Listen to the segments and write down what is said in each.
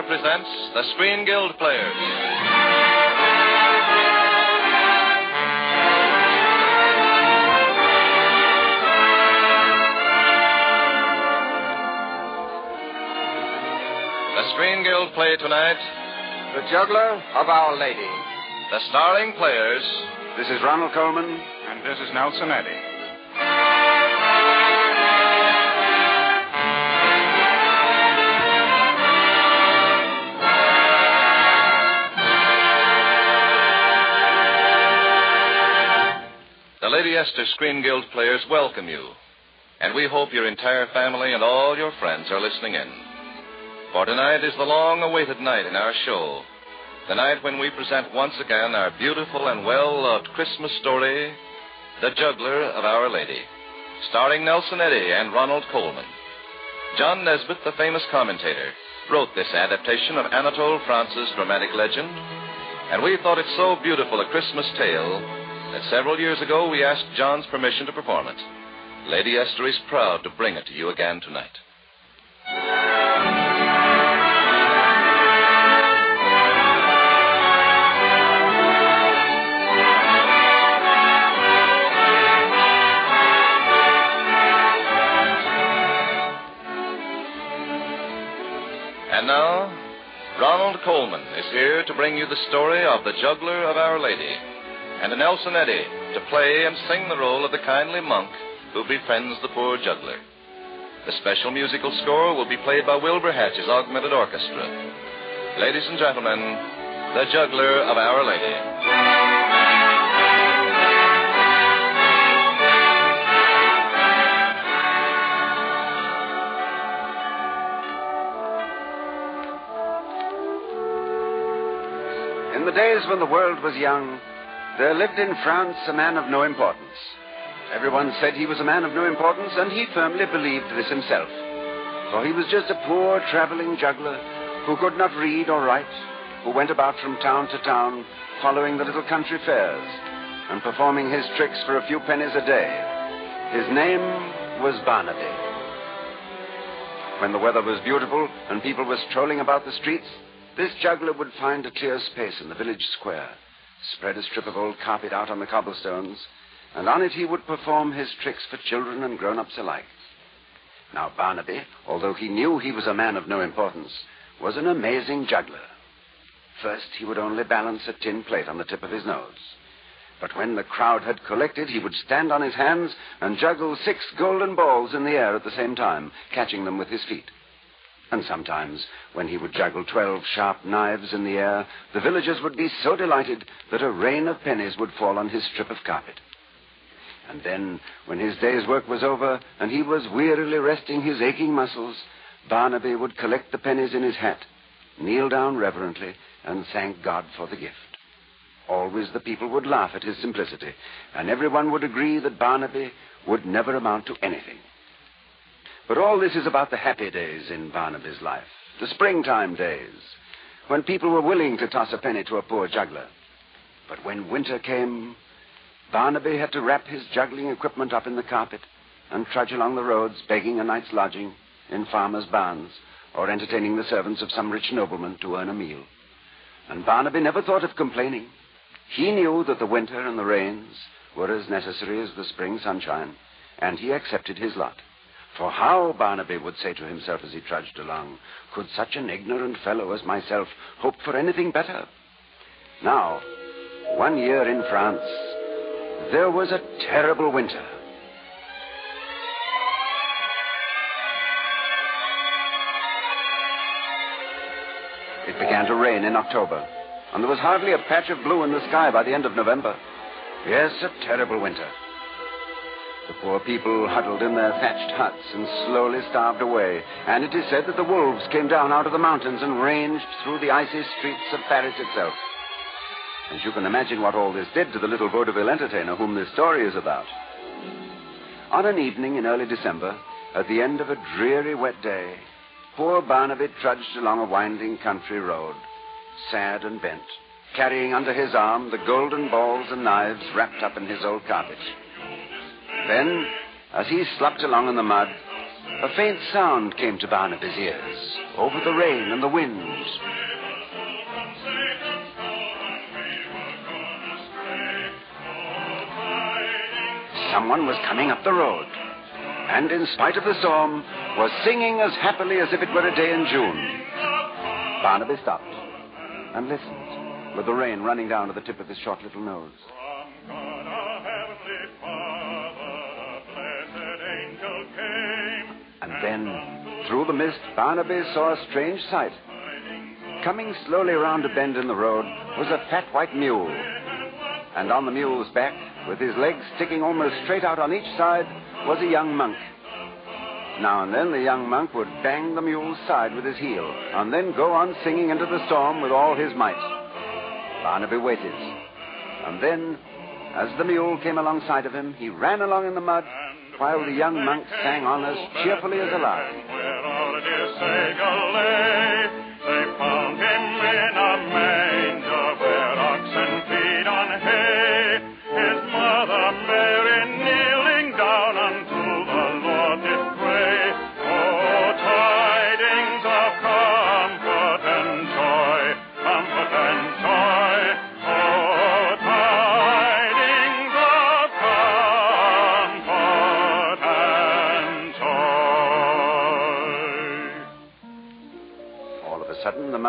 Lady Esther presents the Screen Guild Players. The Screen Guild play tonight The Juggler of Our Lady. the starring players This is Ronald Colman. And this is Nelson Eddy. Esther Screen Guild players welcome you, and we hope your entire family and all your friends are listening in. For tonight is the long awaited night in our show, the night when we present once again our beautiful and well loved Christmas story, The Juggler of Our Lady, starring Nelson Eddy and Ronald Colman. John Nesbitt, the famous commentator, wrote this adaptation of Anatole France's dramatic legend, and we thought it so beautiful a Christmas tale that several years ago we asked John's permission to perform it. Lady Esther is proud to bring it to you again tonight. And now, Ronald Colman is here to bring you the story of the juggler of Our Lady, and a Nelson Eddy to play and sing the role of the kindly monk who befriends the poor juggler. The special musical score will be played by Wilbur Hatch's Augmented Orchestra. Ladies and gentlemen, the juggler of Our Lady. In the days when the world was young, there lived in France a man of no importance. Everyone said he was a man of no importance, and he firmly believed this himself. For he was just a poor traveling juggler who could not read or write, who went about from town to town following the little country fairs and performing his tricks for a few pennies a day. His name was Barnaby. When the weather was beautiful and people were strolling about the streets, this juggler would find a clear space in the village square, spread a strip of old carpet out on the cobblestones, and on it he would perform his tricks for children and grown-ups alike. Now, Barnaby, although he knew he was a man of no importance, was an amazing juggler. First, he would only balance a tin plate on the tip of his nose. But when the crowd had collected, he would stand on his hands and juggle six golden balls in the air at the same time, catching them with his feet. And sometimes, when he would juggle twelve sharp knives in the air, the villagers would be so delighted that a rain of pennies would fall on his strip of carpet. And then, when his day's work was over and he was wearily resting his aching muscles, Barnaby would collect the pennies in his hat, kneel down reverently, and thank God for the gift. Always the people would laugh at his simplicity, and everyone would agree that Barnaby would never amount to anything. But all this is about the happy days in Barnaby's life, the springtime days, when people were willing to toss a penny to a poor juggler. But when winter came, Barnaby had to wrap his juggling equipment up in the carpet and trudge along the roads begging a night's lodging in farmers' barns or entertaining the servants of some rich nobleman to earn a meal. And Barnaby never thought of complaining. He knew that the winter and the rains were as necessary as the spring sunshine, and he accepted his lot. For how, Barnaby would say to himself as he trudged along, could such an ignorant fellow as myself hope for anything better? Now, one year in France, there was a terrible winter. It began to rain in October, and there was hardly a patch of blue in the sky by the end of November. Yes, a terrible winter. The poor people huddled in their thatched huts and slowly starved away, and it is said that the wolves came down out of the mountains and ranged through the icy streets of Paris itself. And you can imagine what all this did to the little vaudeville entertainer whom this story is about. On an evening in early December, at the end of a dreary wet day, poor Barnaby trudged along a winding country road, sad and bent, carrying under his arm the golden balls and knives wrapped up in his old carpet. Then, as he slopped along in the mud, a faint sound came to Barnaby's ears over the rain and the wind. Someone was coming up the road, and in spite of the storm, was singing as happily as if it were a day in June. Barnaby stopped and listened, with the rain running down to the tip of his short little nose. Then, through the mist, Barnaby saw a strange sight. Coming slowly around a bend in the road was a fat white mule. And on the mule's back, with his legs sticking almost straight out on each side, was a young monk. Now and then the young monk would bang the mule's side with his heel, and then go on singing into the storm with all his might. Barnaby waited. And then, as the mule came alongside of him, he ran along in the mud while the young monk sang on as cheerfully as a lark.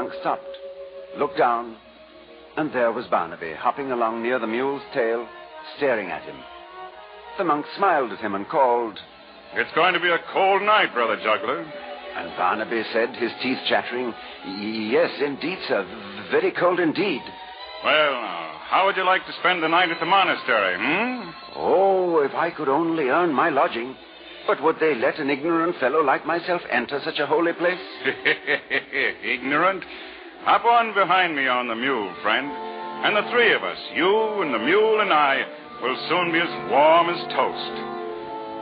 Monk stopped, looked down, and there was Barnaby hopping along near the mule's tail, staring at him. The monk smiled at him and called, It's going to be a cold night, Brother Juggler. and Barnaby said, his teeth chattering, Yes, indeed, sir, very cold indeed. Well, now, how would you like to spend the night at the monastery, hmm? Oh, if I could only earn my lodging. But would they let an ignorant fellow like myself enter such a holy place? Ignorant. Hop on behind me on the mule, friend. And the three of us, you and the mule and I, will soon be as warm as toast.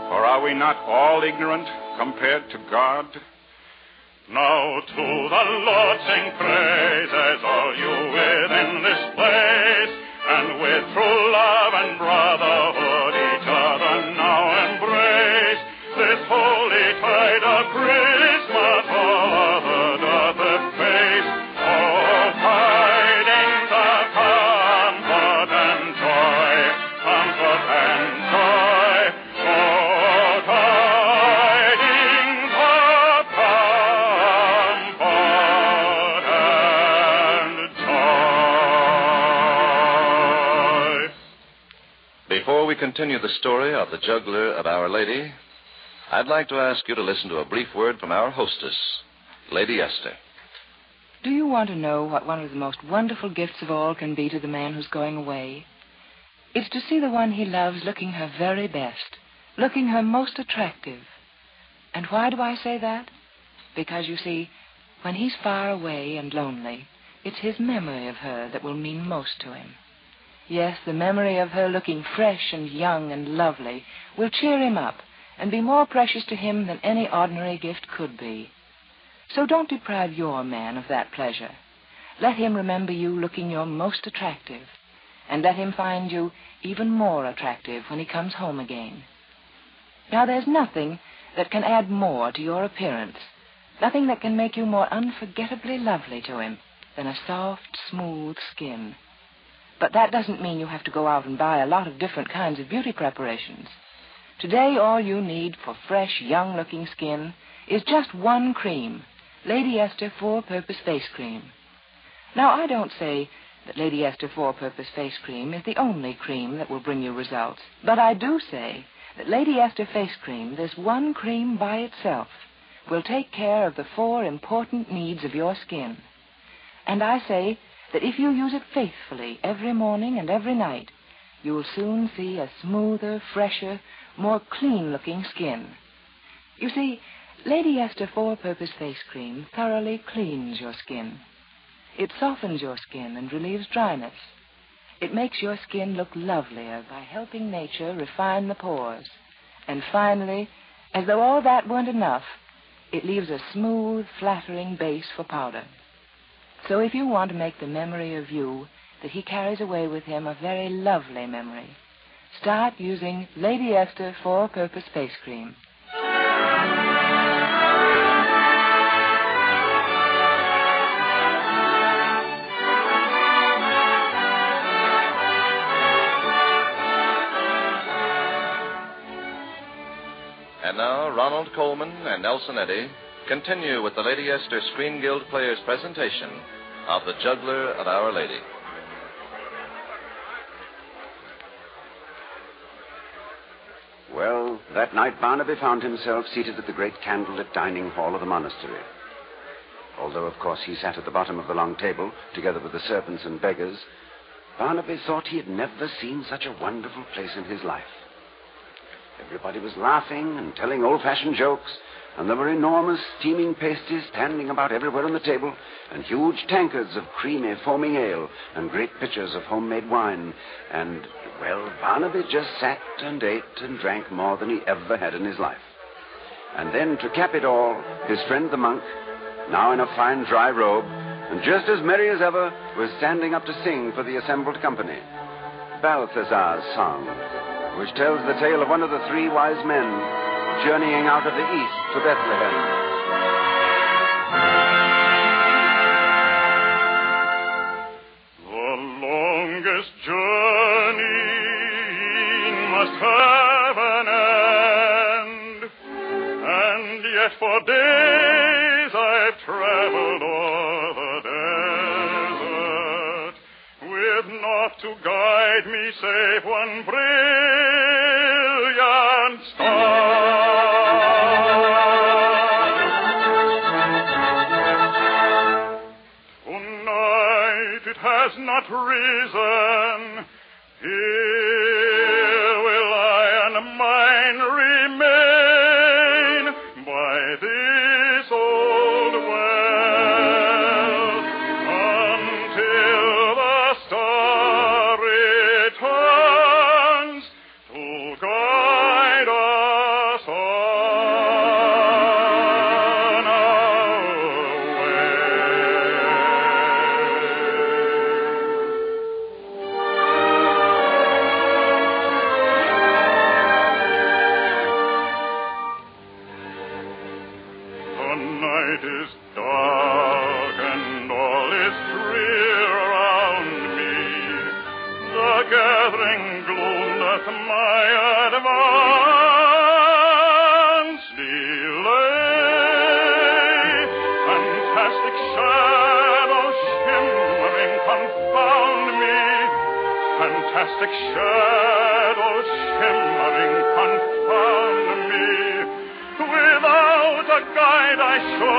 For are we not all ignorant compared to God? Now to the Lord sing praises, all you within continue the story of the juggler of Our Lady, I'd like to ask you to listen to a brief word from our hostess, Lady Esther. Do you want to know what one of the most wonderful gifts of all can be to the man who's going away? It's to see the one he loves looking her very best, looking her most attractive. And why do I say that? Because, you see, when he's far away and lonely, it's his memory of her that will mean most to him. Yes, the memory of her looking fresh and young and lovely will cheer him up and be more precious to him than any ordinary gift could be. So don't deprive your man of that pleasure. Let him remember you looking your most attractive, and let him find you even more attractive when he comes home again. Now, there's nothing that can add more to your appearance, nothing that can make you more unforgettably lovely to him than a soft, smooth skin. But that doesn't mean you have to go out and buy a lot of different kinds of beauty preparations. Today, all you need for fresh, young looking skin is just one cream Lady Esther Four Purpose Face Cream. Now, I don't say that Lady Esther Four Purpose Face Cream is the only cream that will bring you results, but I do say that Lady Esther Face Cream, this one cream by itself, will take care of the four important needs of your skin. And I say that if you use it faithfully every morning and every night, you will soon see a smoother, fresher, more clean looking skin. You see, Lady Esther Four Purpose Face Cream thoroughly cleans your skin. It softens your skin and relieves dryness. It makes your skin look lovelier by helping nature refine the pores. And finally, as though all that weren't enough, it leaves a smooth, flattering base for powder. So if you want to make the memory of you that he carries away with him a very lovely memory, start using Lady Esther Four Purpose face cream. And now, Ronald Colman and Nelson Eddy continue with the Lady Esther Screen Guild Players' presentation of The Juggler of Our Lady. Well, that night Barnaby found himself seated at the great candlelit dining hall of the monastery. Although, of course, he sat at the bottom of the long table, together with the servants and beggars, Barnaby thought he had never seen such a wonderful place in his life. Everybody was laughing and telling old fashioned jokes, and there were enormous steaming pasties standing about everywhere on the table, and huge tankards of creamy, foaming ale, and great pitchers of homemade wine. And, well, Barnaby just sat and ate and drank more than he ever had in his life. And then, to cap it all, his friend the monk, now in a fine dry robe, and just as merry as ever, was standing up to sing for the assembled company. Balthazar's song, which tells the tale of one of the three wise men journeying out of the east to Bethlehem.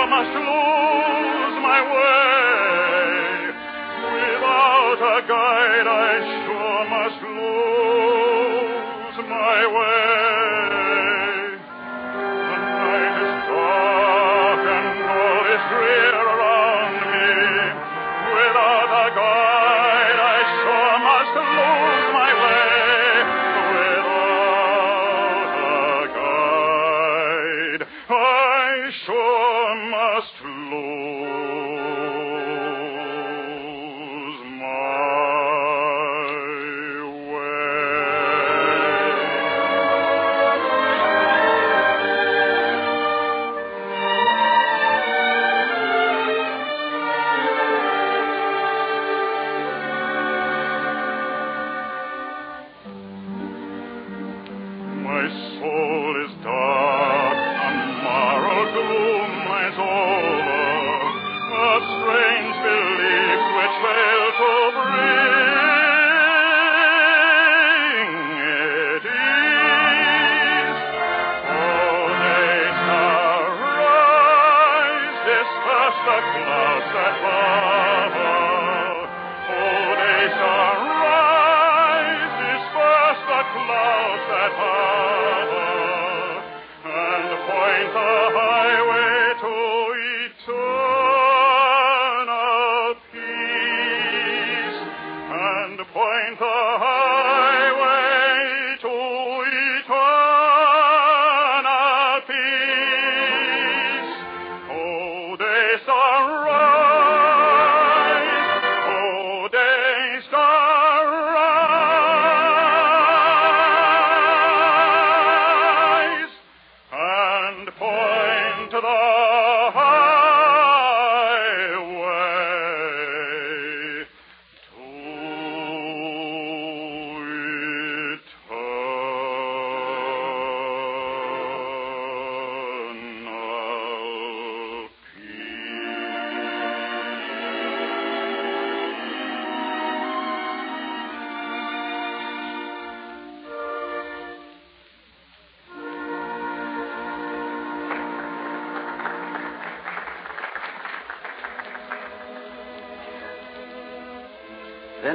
Must lose my way. Without a guide, I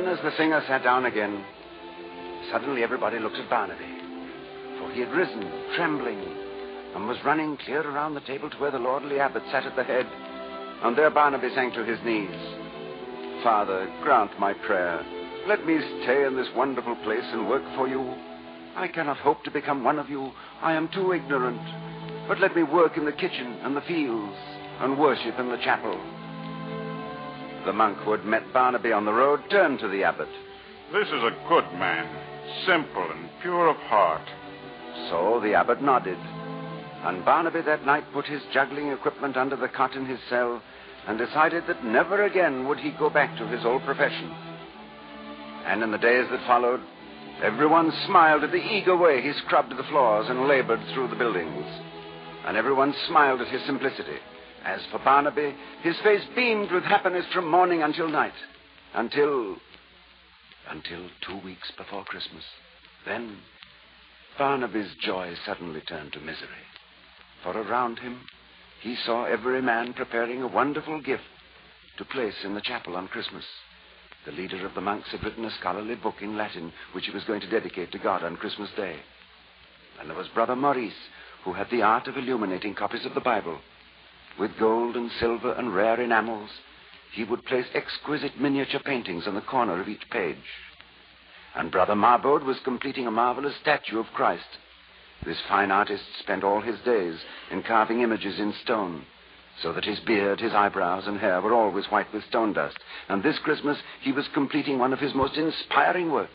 Then, as the singer sat down again, suddenly everybody looked at Barnaby. For he had risen, trembling, and was running clear around the table to where the lordly abbot sat at the head. And there Barnaby sank to his knees. Father, grant my prayer. Let me stay in this wonderful place and work for you. I cannot hope to become one of you. I am too ignorant. But let me work in the kitchen and the fields and worship in the chapel. The monk who had met Barnaby on the road turned to the abbot. This is a good man, simple and pure of heart. So the abbot nodded. And Barnaby that night put his juggling equipment under the cot in his cell and decided that never again would he go back to his old profession. And in the days that followed, everyone smiled at the eager way he scrubbed the floors and labored through the buildings. And everyone smiled at his simplicity. As for Barnaby, his face beamed with happiness from morning until night. Until. until two weeks before Christmas. Then Barnaby's joy suddenly turned to misery. For around him, he saw every man preparing a wonderful gift to place in the chapel on Christmas. The leader of the monks had written a scholarly book in Latin, which he was going to dedicate to God on Christmas Day. And there was Brother Maurice, who had the art of illuminating copies of the Bible. With gold and silver and rare enamels, he would place exquisite miniature paintings on the corner of each page. And Brother Marbode was completing a marvelous statue of Christ. This fine artist spent all his days in carving images in stone, so that his beard, his eyebrows, and hair were always white with stone dust. And this Christmas he was completing one of his most inspiring works.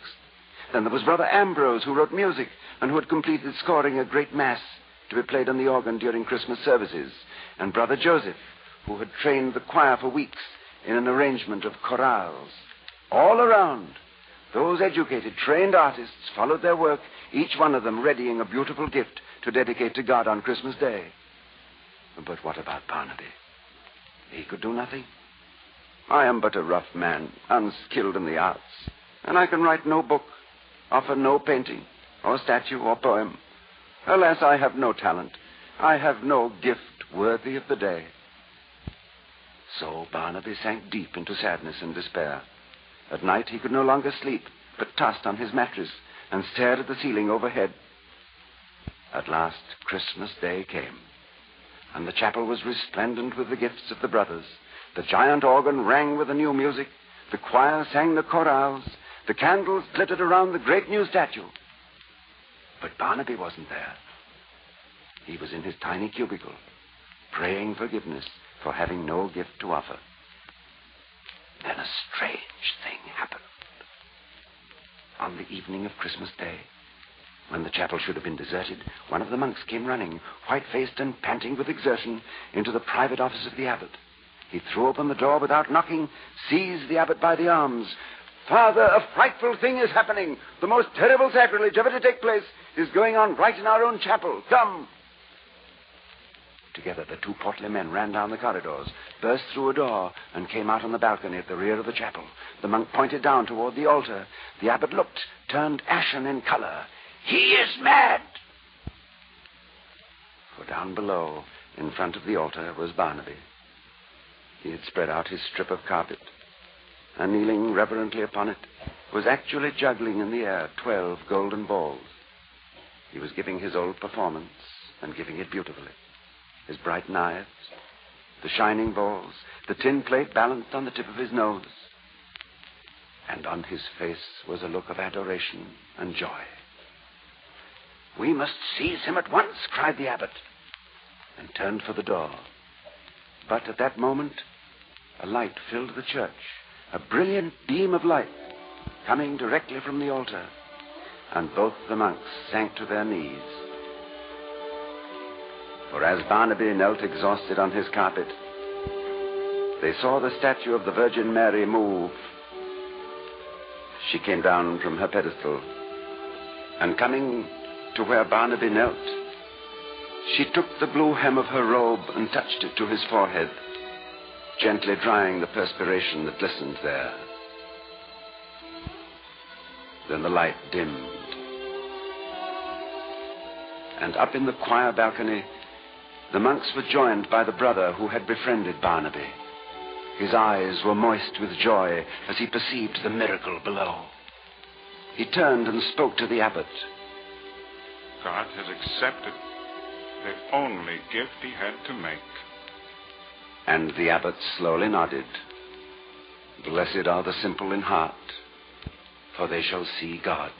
Then there was Brother Ambrose, who wrote music and who had completed scoring a great mass to be played on the organ during Christmas services. And Brother Joseph, who had trained the choir for weeks in an arrangement of chorales. All around, those educated, trained artists followed their work, each one of them readying a beautiful gift to dedicate to God on Christmas Day. But what about Barnaby? He could do nothing. I am but a rough man, unskilled in the arts, and I can write no book, offer no painting, or statue, or poem. Alas, I have no talent. I have no gift worthy of the day. So Barnaby sank deep into sadness and despair. At night he could no longer sleep, but tossed on his mattress and stared at the ceiling overhead. At last, Christmas Day came, and the chapel was resplendent with the gifts of the brothers. The giant organ rang with the new music, the choir sang the chorales, the candles glittered around the great new statue. But Barnaby wasn't there. He was in his tiny cubicle, praying forgiveness for having no gift to offer. Then a strange thing happened. On the evening of Christmas Day, when the chapel should have been deserted, one of the monks came running, white faced and panting with exertion, into the private office of the abbot. He threw open the door without knocking, seized the abbot by the arms. Father, a frightful thing is happening. The most terrible sacrilege ever to take place is going on right in our own chapel. Come. Together, the two portly men ran down the corridors, burst through a door, and came out on the balcony at the rear of the chapel. The monk pointed down toward the altar. The abbot looked, turned ashen in color. He is mad! For down below, in front of the altar, was Barnaby. He had spread out his strip of carpet, and kneeling reverently upon it, was actually juggling in the air twelve golden balls. He was giving his old performance, and giving it beautifully his bright knives, the shining balls, the tin plate balanced on the tip of his nose. And on his face was a look of adoration and joy. We must seize him at once, cried the abbot, and turned for the door. But at that moment, a light filled the church, a brilliant beam of light coming directly from the altar, and both the monks sank to their knees for as Barnaby knelt exhausted on his carpet, they saw the statue of the Virgin Mary move. She came down from her pedestal, and coming to where Barnaby knelt, she took the blue hem of her robe and touched it to his forehead, gently drying the perspiration that glistened there. Then the light dimmed. And up in the choir balcony, the monks were joined by the brother who had befriended Barnaby. His eyes were moist with joy as he perceived the miracle below. He turned and spoke to the abbot. God has accepted the only gift he had to make. And the abbot slowly nodded. Blessed are the simple in heart, for they shall see God.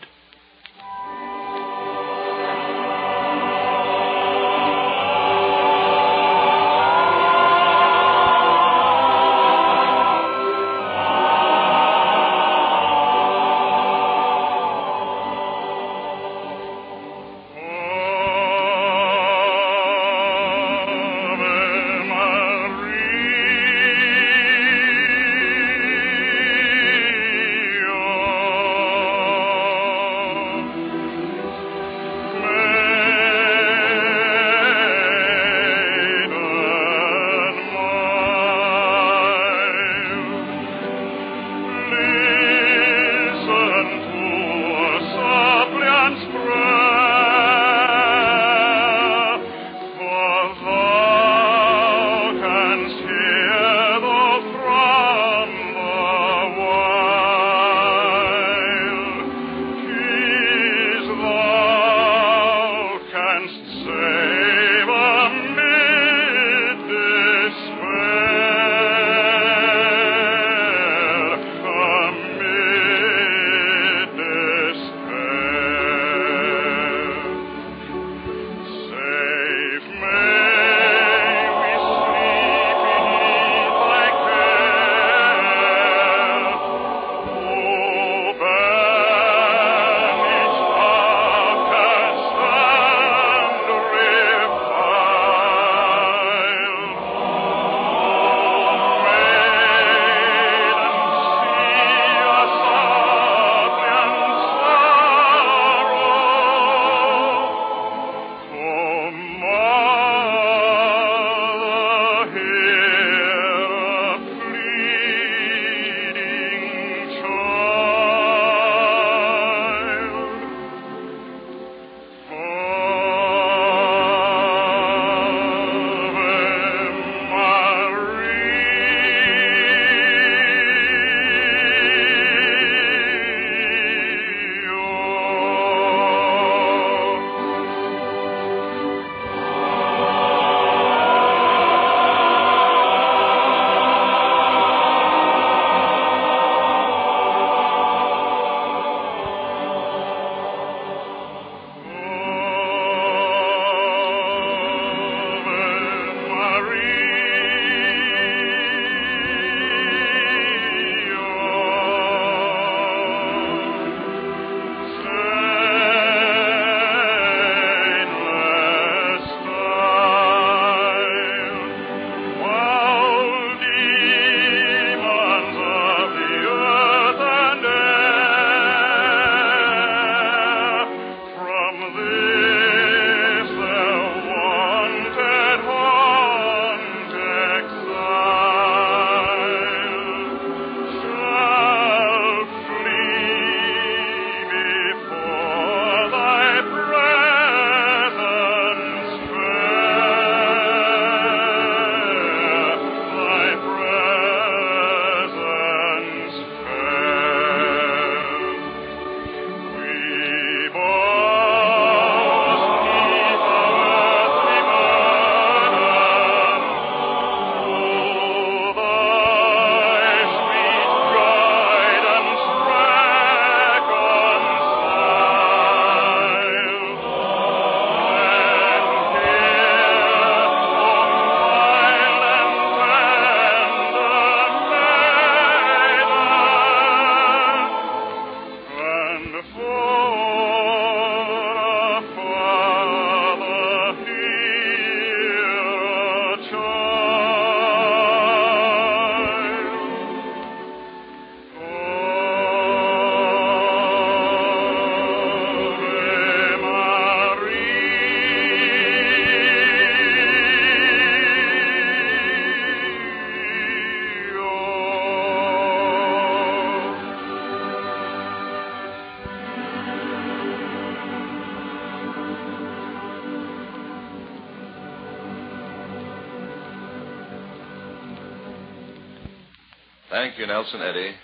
Thank you, Nelson Eddy.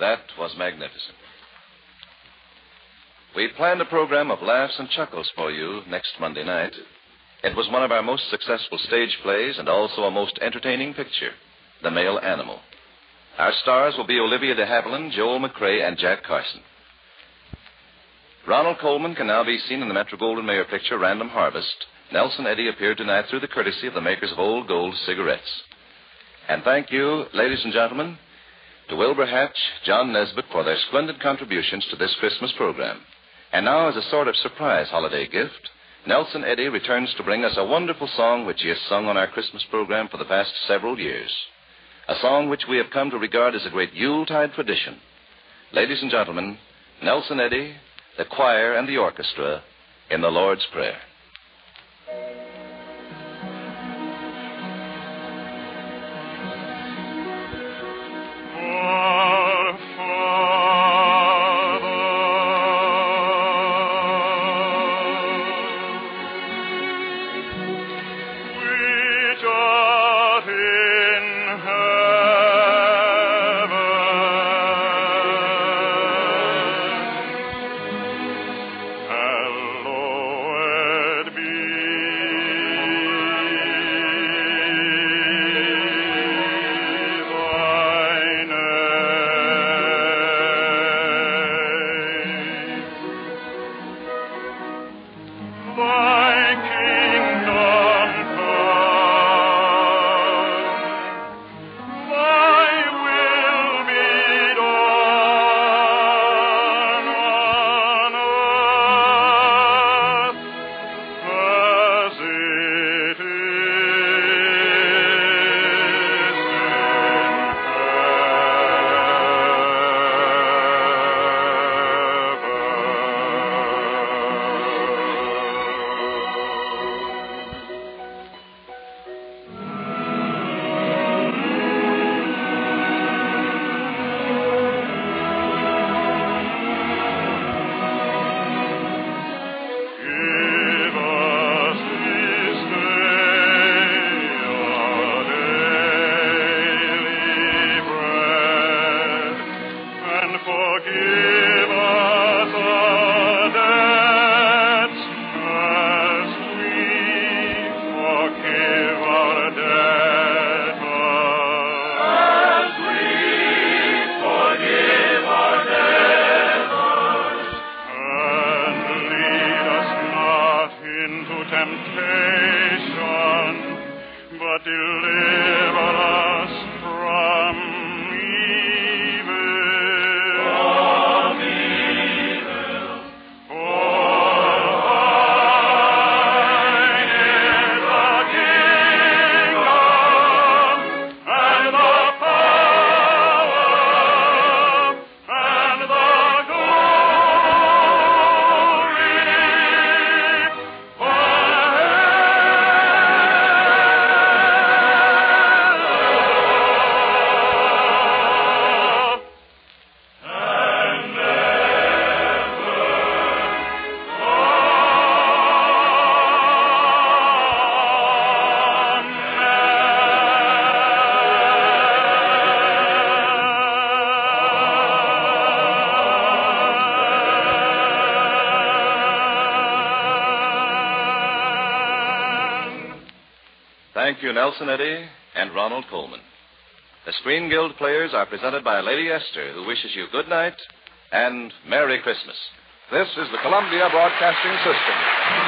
That was magnificent. We planned a program of laughs and chuckles for you next Monday night. It was one of our most successful stage plays and also a most entertaining picture, The Male Animal. Our stars will be Olivia de Havilland, Joel McCrea, and Jack Carson. Ronald Colman can now be seen in the Metro Goldwyn Mayer picture Random Harvest. Nelson Eddy appeared tonight through the courtesy of the makers of Old Gold cigarettes. And thank you, ladies and gentlemen, to Wilbur Hatch, John Nesbitt for their splendid contributions to this Christmas program. And now, as a sort of surprise holiday gift, Nelson Eddy returns to bring us a wonderful song which he has sung on our Christmas program for the past several years. A song which we have come to regard as a great Yuletide tradition. Ladies and gentlemen, Nelson Eddy, the choir, and the orchestra in the Lord's Prayer. You, Nelson Eddy and Ronald Colman. The Screen Guild players are presented by Lady Esther, who wishes you good night and Merry Christmas. This is the Columbia Broadcasting System.